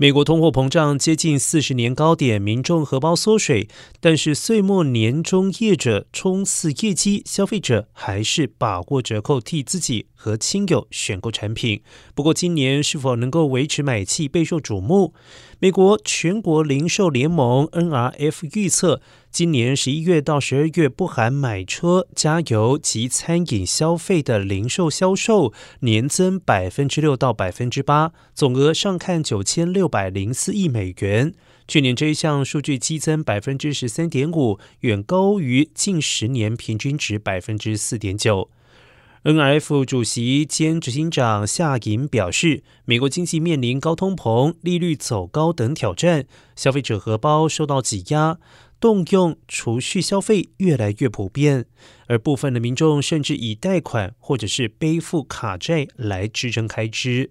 美国通货膨胀接近四十年高点，民众荷包缩水，但是岁末年终业者冲刺业绩，消费者还是把握折扣替自己和亲友选购产品。不过，今年是否能够维持买气备受瞩目。美国全国零售联盟 NRF 预测，今年十一月到十二月不含买车、加油及餐饮消费的零售销售年增百分之六到百分之八，总额上看九千六百零四亿美元。去年这一项数据激增百分之十三点五，远高于近十年平均值百分之四点九。NRF 主席兼执行长夏颖表示，美国经济面临高通膨、利率走高等挑战，消费者荷包受到挤压，动用储蓄消费越来越普遍，而部分的民众甚至以贷款或者是背负卡债来支撑开支。